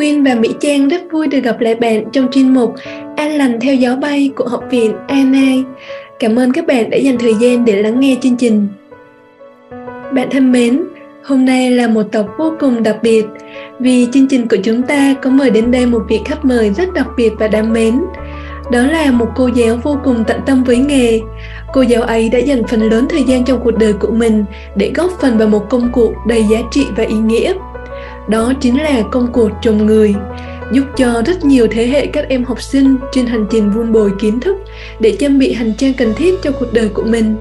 Quyên và Mỹ Trang rất vui được gặp lại bạn trong chuyên mục An lành theo gió bay của Học viện ANA. Cảm ơn các bạn đã dành thời gian để lắng nghe chương trình. Bạn thân mến, hôm nay là một tập vô cùng đặc biệt vì chương trình của chúng ta có mời đến đây một vị khách mời rất đặc biệt và đáng mến. Đó là một cô giáo vô cùng tận tâm với nghề. Cô giáo ấy đã dành phần lớn thời gian trong cuộc đời của mình để góp phần vào một công cụ đầy giá trị và ý nghĩa đó chính là công cuộc trồng người, giúp cho rất nhiều thế hệ các em học sinh trên hành trình vun bồi kiến thức để trang bị hành trang cần thiết cho cuộc đời của mình.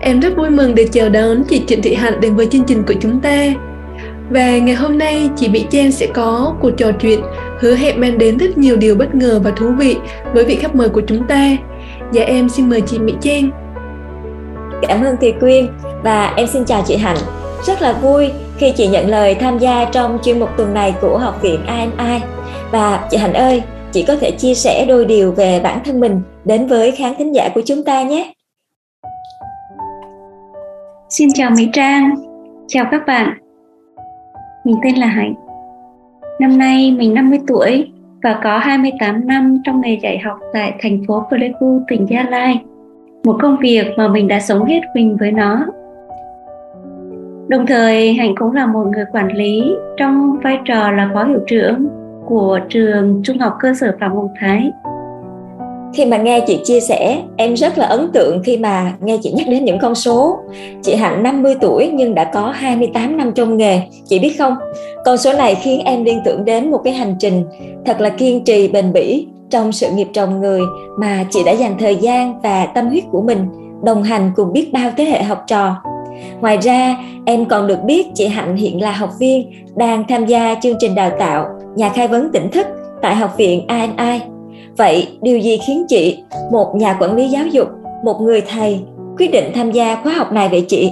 Em rất vui mừng được chào đón chị Trịnh Thị Hạnh đến với chương trình của chúng ta. Và ngày hôm nay, chị Mỹ Trang sẽ có cuộc trò chuyện hứa hẹn mang đến rất nhiều điều bất ngờ và thú vị với vị khách mời của chúng ta. Dạ em xin mời chị Mỹ Trang. Cảm ơn Thùy Quyên và em xin chào chị Hạnh. Rất là vui khi chị nhận lời tham gia trong chuyên mục tuần này của Học viện AMI. Và chị Hạnh ơi, chị có thể chia sẻ đôi điều về bản thân mình đến với khán thính giả của chúng ta nhé. Xin chào Mỹ Trang, chào các bạn. Mình tên là Hạnh. Năm nay mình 50 tuổi và có 28 năm trong nghề dạy học tại thành phố Pleiku, tỉnh Gia Lai. Một công việc mà mình đã sống hết mình với nó Đồng thời Hạnh cũng là một người quản lý trong vai trò là phó hiệu trưởng của trường Trung học cơ sở Phạm Hồng Thái. Khi mà nghe chị chia sẻ, em rất là ấn tượng khi mà nghe chị nhắc đến những con số. Chị Hạnh 50 tuổi nhưng đã có 28 năm trong nghề. Chị biết không, con số này khiến em liên tưởng đến một cái hành trình thật là kiên trì bền bỉ trong sự nghiệp trồng người mà chị đã dành thời gian và tâm huyết của mình đồng hành cùng biết bao thế hệ học trò Ngoài ra, em còn được biết chị Hạnh hiện là học viên đang tham gia chương trình đào tạo nhà khai vấn tỉnh thức tại Học viện ANI. Vậy, điều gì khiến chị, một nhà quản lý giáo dục, một người thầy, quyết định tham gia khóa học này vậy chị?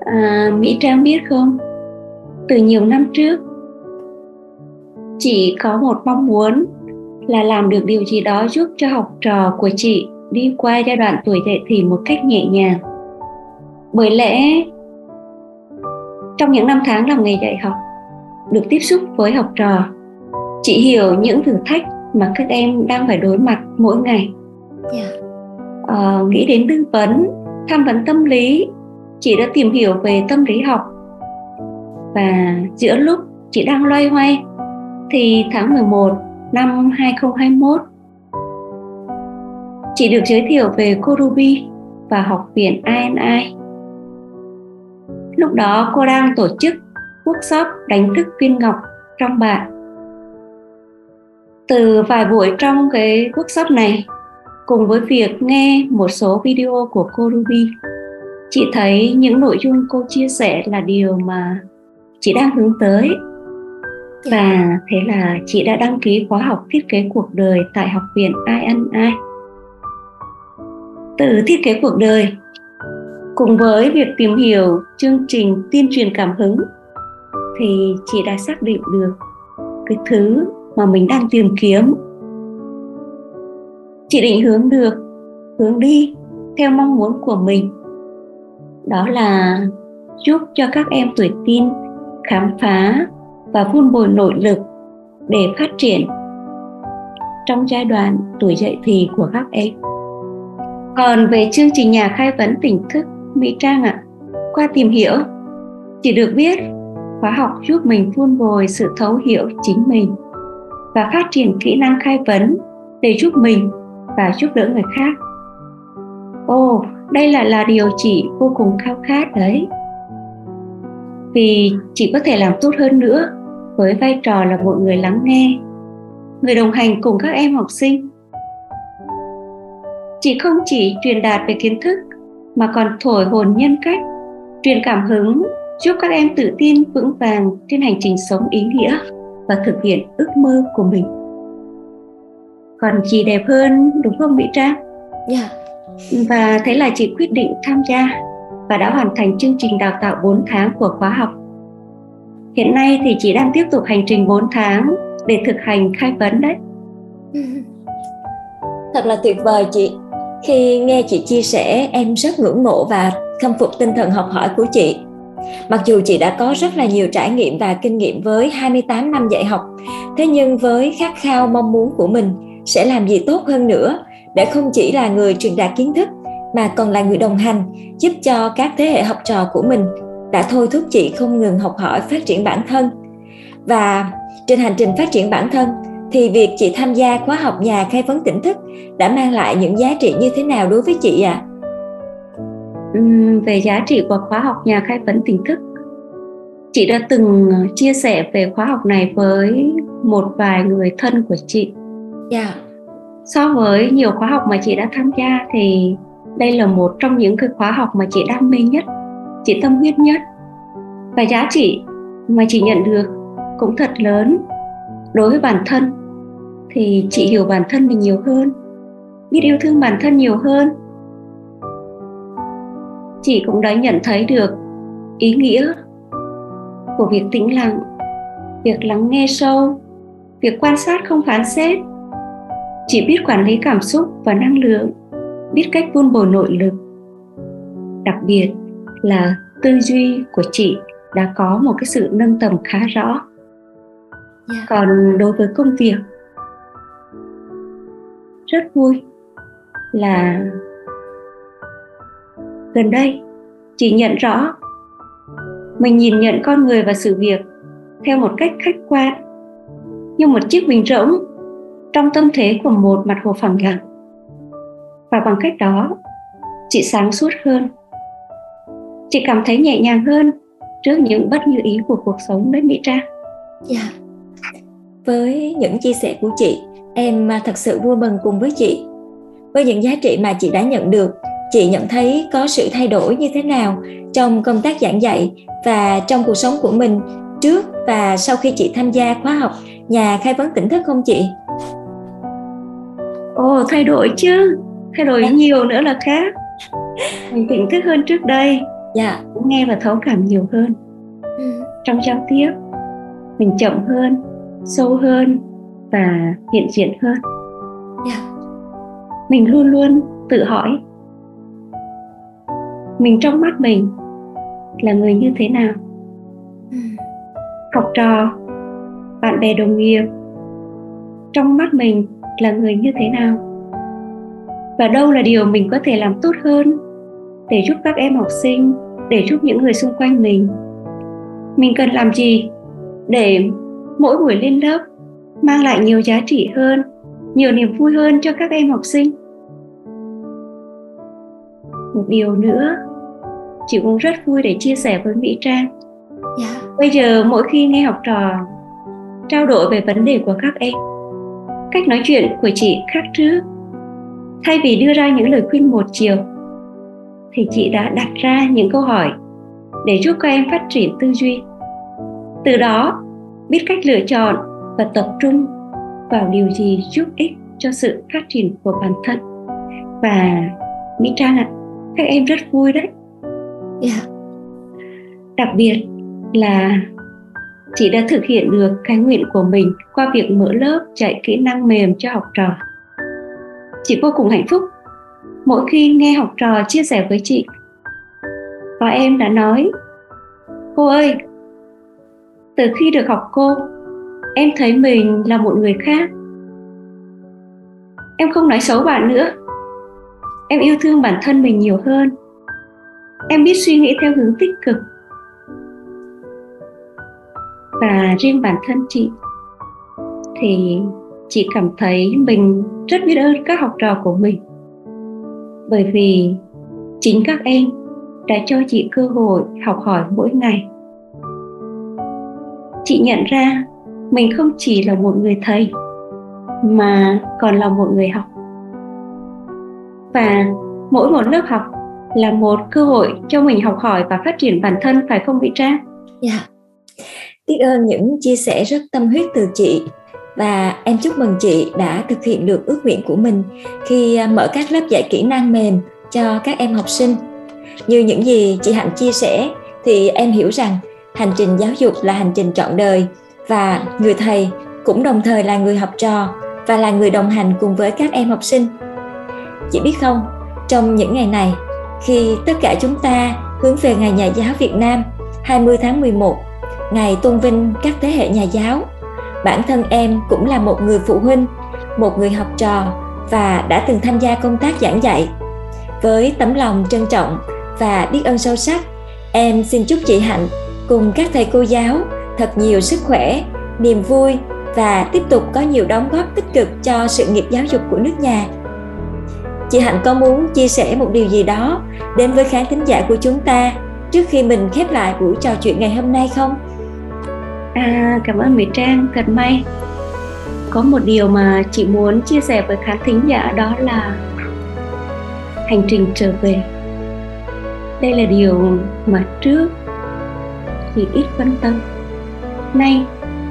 À, Mỹ Trang biết không? Từ nhiều năm trước, chị có một mong muốn là làm được điều gì đó giúp cho học trò của chị đi qua giai đoạn tuổi dậy thì một cách nhẹ nhàng bởi lẽ trong những năm tháng làm nghề dạy học được tiếp xúc với học trò chị hiểu những thử thách mà các em đang phải đối mặt mỗi ngày yeah. Dạ. ờ, nghĩ đến tư vấn tham vấn tâm lý chị đã tìm hiểu về tâm lý học và giữa lúc chị đang loay hoay thì tháng 11 năm 2021 Chị được giới thiệu về cô Ruby và học viện INI. Lúc đó cô đang tổ chức workshop đánh thức viên ngọc trong bạn. Từ vài buổi trong cái workshop này, cùng với việc nghe một số video của cô Ruby, chị thấy những nội dung cô chia sẻ là điều mà chị đang hướng tới và thế là chị đã đăng ký khóa học thiết kế cuộc đời tại học viện INI từ thiết kế cuộc đời. Cùng với việc tìm hiểu chương trình tuyên truyền cảm hứng, thì chị đã xác định được cái thứ mà mình đang tìm kiếm. Chị định hướng được, hướng đi theo mong muốn của mình. Đó là giúp cho các em tuổi tin khám phá và vun bồi nội lực để phát triển trong giai đoạn tuổi dậy thì của các em còn về chương trình nhà khai vấn tỉnh thức Mỹ Trang ạ, à, qua tìm hiểu, chỉ được biết khóa học giúp mình vun bồi sự thấu hiểu chính mình và phát triển kỹ năng khai vấn để giúp mình và giúp đỡ người khác. Ồ, đây là là điều chị vô cùng khao khát đấy. Vì chị có thể làm tốt hơn nữa với vai trò là một người lắng nghe, người đồng hành cùng các em học sinh chị không chỉ truyền đạt về kiến thức mà còn thổi hồn nhân cách truyền cảm hứng giúp các em tự tin vững vàng trên hành trình sống ý nghĩa và thực hiện ước mơ của mình còn chị đẹp hơn đúng không mỹ trang dạ và thế là chị quyết định tham gia và đã hoàn thành chương trình đào tạo 4 tháng của khóa học. Hiện nay thì chị đang tiếp tục hành trình 4 tháng để thực hành khai vấn đấy. Thật là tuyệt vời chị. Khi nghe chị chia sẻ em rất ngưỡng mộ và khâm phục tinh thần học hỏi của chị. Mặc dù chị đã có rất là nhiều trải nghiệm và kinh nghiệm với 28 năm dạy học, thế nhưng với khát khao mong muốn của mình sẽ làm gì tốt hơn nữa để không chỉ là người truyền đạt kiến thức mà còn là người đồng hành giúp cho các thế hệ học trò của mình đã thôi thúc chị không ngừng học hỏi phát triển bản thân và trên hành trình phát triển bản thân thì việc chị tham gia khóa học nhà khai vấn tỉnh thức đã mang lại những giá trị như thế nào đối với chị ạ? À? về giá trị của khóa học nhà khai vấn tỉnh thức chị đã từng chia sẻ về khóa học này với một vài người thân của chị. Dạ. Yeah. So với nhiều khóa học mà chị đã tham gia thì đây là một trong những cái khóa học mà chị đam mê nhất chị tâm huyết nhất và giá trị mà chị nhận được cũng thật lớn đối với bản thân, thì chị hiểu bản thân mình nhiều hơn, biết yêu thương bản thân nhiều hơn. Chị cũng đã nhận thấy được ý nghĩa của việc tĩnh lặng, việc lắng nghe sâu, việc quan sát không phán xét. Chỉ biết quản lý cảm xúc và năng lượng, biết cách vun bồi nội lực. Đặc biệt là tư duy của chị đã có một cái sự nâng tầm khá rõ yeah. Dạ. còn đối với công việc rất vui là gần đây chị nhận rõ mình nhìn nhận con người và sự việc theo một cách khách quan như một chiếc bình rỗng trong tâm thế của một mặt hồ phẳng lặng và bằng cách đó chị sáng suốt hơn chị cảm thấy nhẹ nhàng hơn trước những bất như ý của cuộc sống đấy mỹ trang dạ yeah. Với những chia sẻ của chị em thật sự vui mừng cùng với chị. Với những giá trị mà chị đã nhận được chị nhận thấy có sự thay đổi như thế nào trong công tác giảng dạy và trong cuộc sống của mình trước và sau khi chị tham gia khóa học nhà khai vấn tỉnh thức không chị? Ồ, thay đổi chứ. Thay đổi dạ. nhiều nữa là khác. Mình tỉnh thức hơn trước đây. Dạ. Cũng nghe và thấu cảm nhiều hơn. Ừ. trong giao tiếp mình chậm hơn sâu hơn và hiện diện hơn. Dạ. Mình luôn luôn tự hỏi mình trong mắt mình là người như thế nào? Ừ. học trò bạn bè đồng nghiệp trong mắt mình là người như thế nào? Và đâu là điều mình có thể làm tốt hơn để giúp các em học sinh để giúp những người xung quanh mình? Mình cần làm gì để mỗi buổi lên lớp mang lại nhiều giá trị hơn nhiều niềm vui hơn cho các em học sinh một điều nữa chị cũng rất vui để chia sẻ với mỹ trang yeah. Dạ. bây giờ mỗi khi nghe học trò trao đổi về vấn đề của các em cách nói chuyện của chị khác trước thay vì đưa ra những lời khuyên một chiều thì chị đã đặt ra những câu hỏi để giúp các em phát triển tư duy từ đó biết cách lựa chọn và tập trung vào điều gì giúp ích cho sự phát triển của bản thân và mỹ trang ạ à, các em rất vui đấy yeah. Dạ. đặc biệt là chị đã thực hiện được cái nguyện của mình qua việc mở lớp dạy kỹ năng mềm cho học trò chị vô cùng hạnh phúc mỗi khi nghe học trò chia sẻ với chị và em đã nói cô ơi từ khi được học cô, em thấy mình là một người khác. Em không nói xấu bạn nữa. Em yêu thương bản thân mình nhiều hơn. Em biết suy nghĩ theo hướng tích cực. Và riêng bản thân chị, thì chị cảm thấy mình rất biết ơn các học trò của mình. Bởi vì chính các em đã cho chị cơ hội học hỏi mỗi ngày chị nhận ra mình không chỉ là một người thầy, mà còn là một người học và mỗi một lớp học là một cơ hội cho mình học hỏi và phát triển bản thân, phải không vị Trang? Dạ. Yeah. Biết ơn những chia sẻ rất tâm huyết từ chị và em chúc mừng chị đã thực hiện được ước nguyện của mình khi à, mở các lớp dạy kỹ năng mềm cho các em học sinh. Như những gì chị Hạnh chia sẻ thì em hiểu rằng hành trình giáo dục là hành trình trọn đời và người thầy cũng đồng thời là người học trò và là người đồng hành cùng với các em học sinh. Chị biết không, trong những ngày này, khi tất cả chúng ta hướng về Ngày Nhà giáo Việt Nam 20 tháng 11, ngày tôn vinh các thế hệ nhà giáo, bản thân em cũng là một người phụ huynh, một người học trò và đã từng tham gia công tác giảng dạy. Với tấm lòng trân trọng và biết ơn sâu sắc, em xin chúc chị Hạnh cùng các thầy cô giáo thật nhiều sức khỏe, niềm vui và tiếp tục có nhiều đóng góp tích cực cho sự nghiệp giáo dục của nước nhà. Chị Hạnh có muốn chia sẻ một điều gì đó đến với khán thính giả của chúng ta trước khi mình khép lại buổi trò chuyện ngày hôm nay không? À, cảm ơn Mỹ Trang, thật may. Có một điều mà chị muốn chia sẻ với khán thính giả đó là hành trình trở về. Đây là điều mà trước chị ít quan tâm. Nay,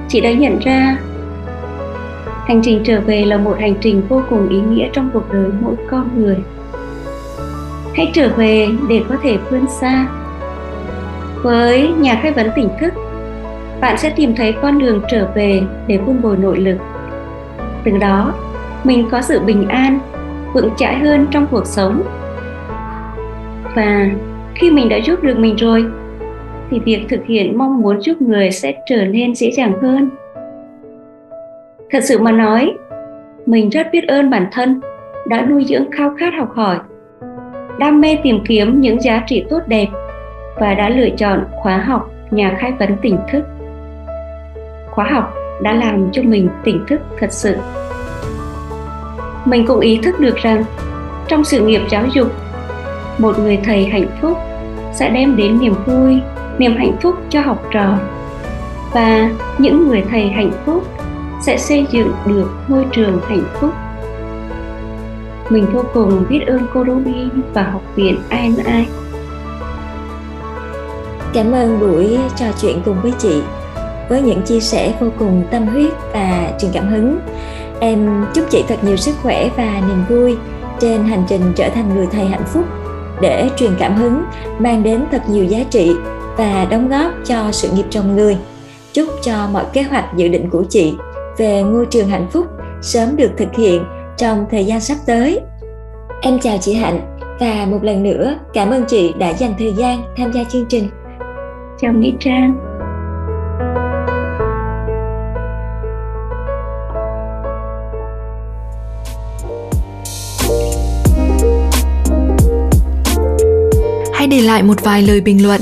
chị đã nhận ra hành trình trở về là một hành trình vô cùng ý nghĩa trong cuộc đời mỗi con người. Hãy trở về để có thể vươn xa. Với nhà khai vấn tỉnh thức bạn sẽ tìm thấy con đường trở về để vun bồi nội lực. Từ đó mình có sự bình an vững chãi hơn trong cuộc sống. Và khi mình đã giúp được mình rồi thì việc thực hiện mong muốn giúp người sẽ trở nên dễ dàng hơn. Thật sự mà nói, mình rất biết ơn bản thân đã nuôi dưỡng khao khát học hỏi, đam mê tìm kiếm những giá trị tốt đẹp và đã lựa chọn khóa học nhà khai vấn tỉnh thức. Khóa học đã làm cho mình tỉnh thức thật sự. Mình cũng ý thức được rằng, trong sự nghiệp giáo dục, một người thầy hạnh phúc sẽ đem đến niềm vui niềm hạnh phúc cho học trò và những người thầy hạnh phúc sẽ xây dựng được môi trường hạnh phúc mình vô cùng biết ơn cô Ruby và học viện INI. Cảm ơn buổi trò chuyện cùng với chị với những chia sẻ vô cùng tâm huyết và truyền cảm hứng. Em chúc chị thật nhiều sức khỏe và niềm vui trên hành trình trở thành người thầy hạnh phúc để truyền cảm hứng, mang đến thật nhiều giá trị và đóng góp cho sự nghiệp trong người. Chúc cho mọi kế hoạch dự định của chị về ngôi trường hạnh phúc sớm được thực hiện trong thời gian sắp tới. Em chào chị Hạnh và một lần nữa cảm ơn chị đã dành thời gian tham gia chương trình. Chào Mỹ Trang. Hãy để lại một vài lời bình luận